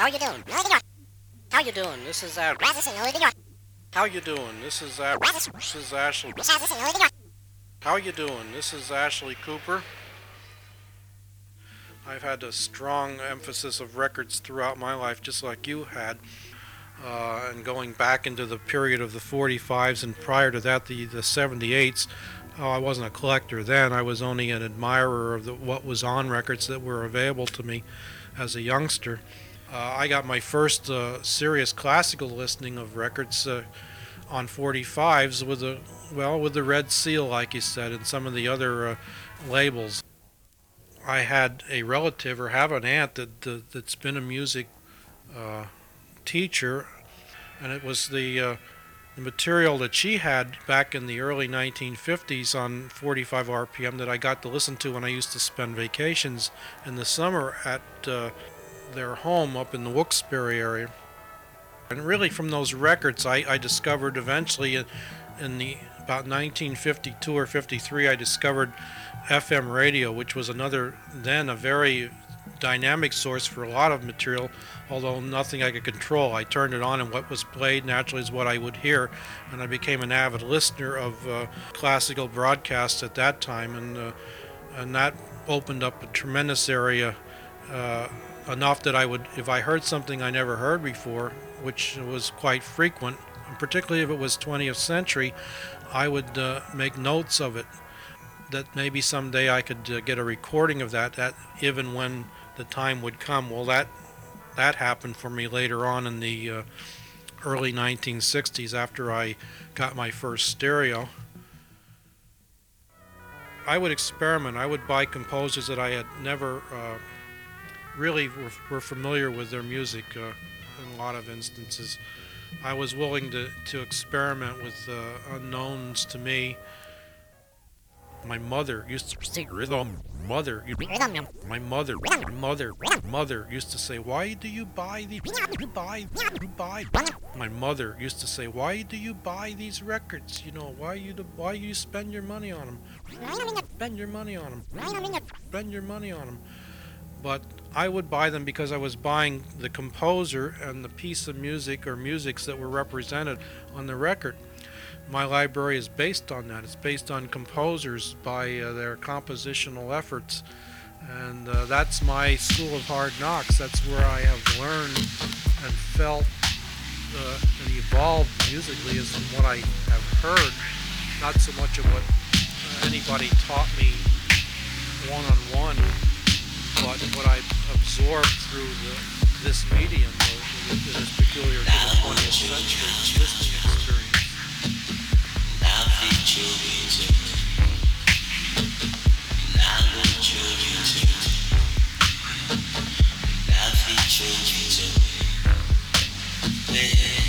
How you doing? How you doing? This is uh. How you doing? This is uh. This is Ashley. How you doing? This is Ashley Cooper. I've had a strong emphasis of records throughout my life, just like you had. Uh, and going back into the period of the 45s and prior to that, the, the 78s, oh, I wasn't a collector then. I was only an admirer of the, what was on records that were available to me as a youngster. Uh, I got my first uh, serious classical listening of records uh, on 45s with the well with the Red Seal, like you said, and some of the other uh, labels. I had a relative or have an aunt that, that that's been a music uh, teacher, and it was the, uh, the material that she had back in the early 1950s on 45 RPM that I got to listen to when I used to spend vacations in the summer at uh, their home up in the Wilkes-Barre area. And really, from those records, I, I discovered eventually in, in the about 1952 or 53, I discovered FM radio, which was another then a very dynamic source for a lot of material, although nothing I could control. I turned it on, and what was played naturally is what I would hear, and I became an avid listener of uh, classical broadcasts at that time, and uh, and that opened up a tremendous area. Uh, enough that I would, if I heard something I never heard before, which was quite frequent, particularly if it was 20th century, I would uh, make notes of it. That maybe someday I could uh, get a recording of that. That even when the time would come. Well, that that happened for me later on in the uh, early 1960s after I got my first stereo. I would experiment. I would buy composers that I had never uh, really were, were, familiar with their music uh, in a lot of instances. I was willing to, to experiment with uh, unknowns to me. My mother used to sing rhythm. Mother, my mother, mother, mother used to say, "Why do you buy these? You buy, you buy." My mother used to say, "Why do you buy these records? You know, why you why you spend your money on them? Spend your money on them. Spend your money on them." But I would buy them because I was buying the composer and the piece of music or musics that were represented on the record. My library is based on that. It's based on composers by uh, their compositional efforts. And uh, that's my school of hard knocks. That's where I have learned and felt uh, and evolved musically is from what I have heard, not so much of what uh, anybody taught me one on one, but what I absorbed through the, this medium, the, the, this peculiar to the 20th century listening experience. Yeah.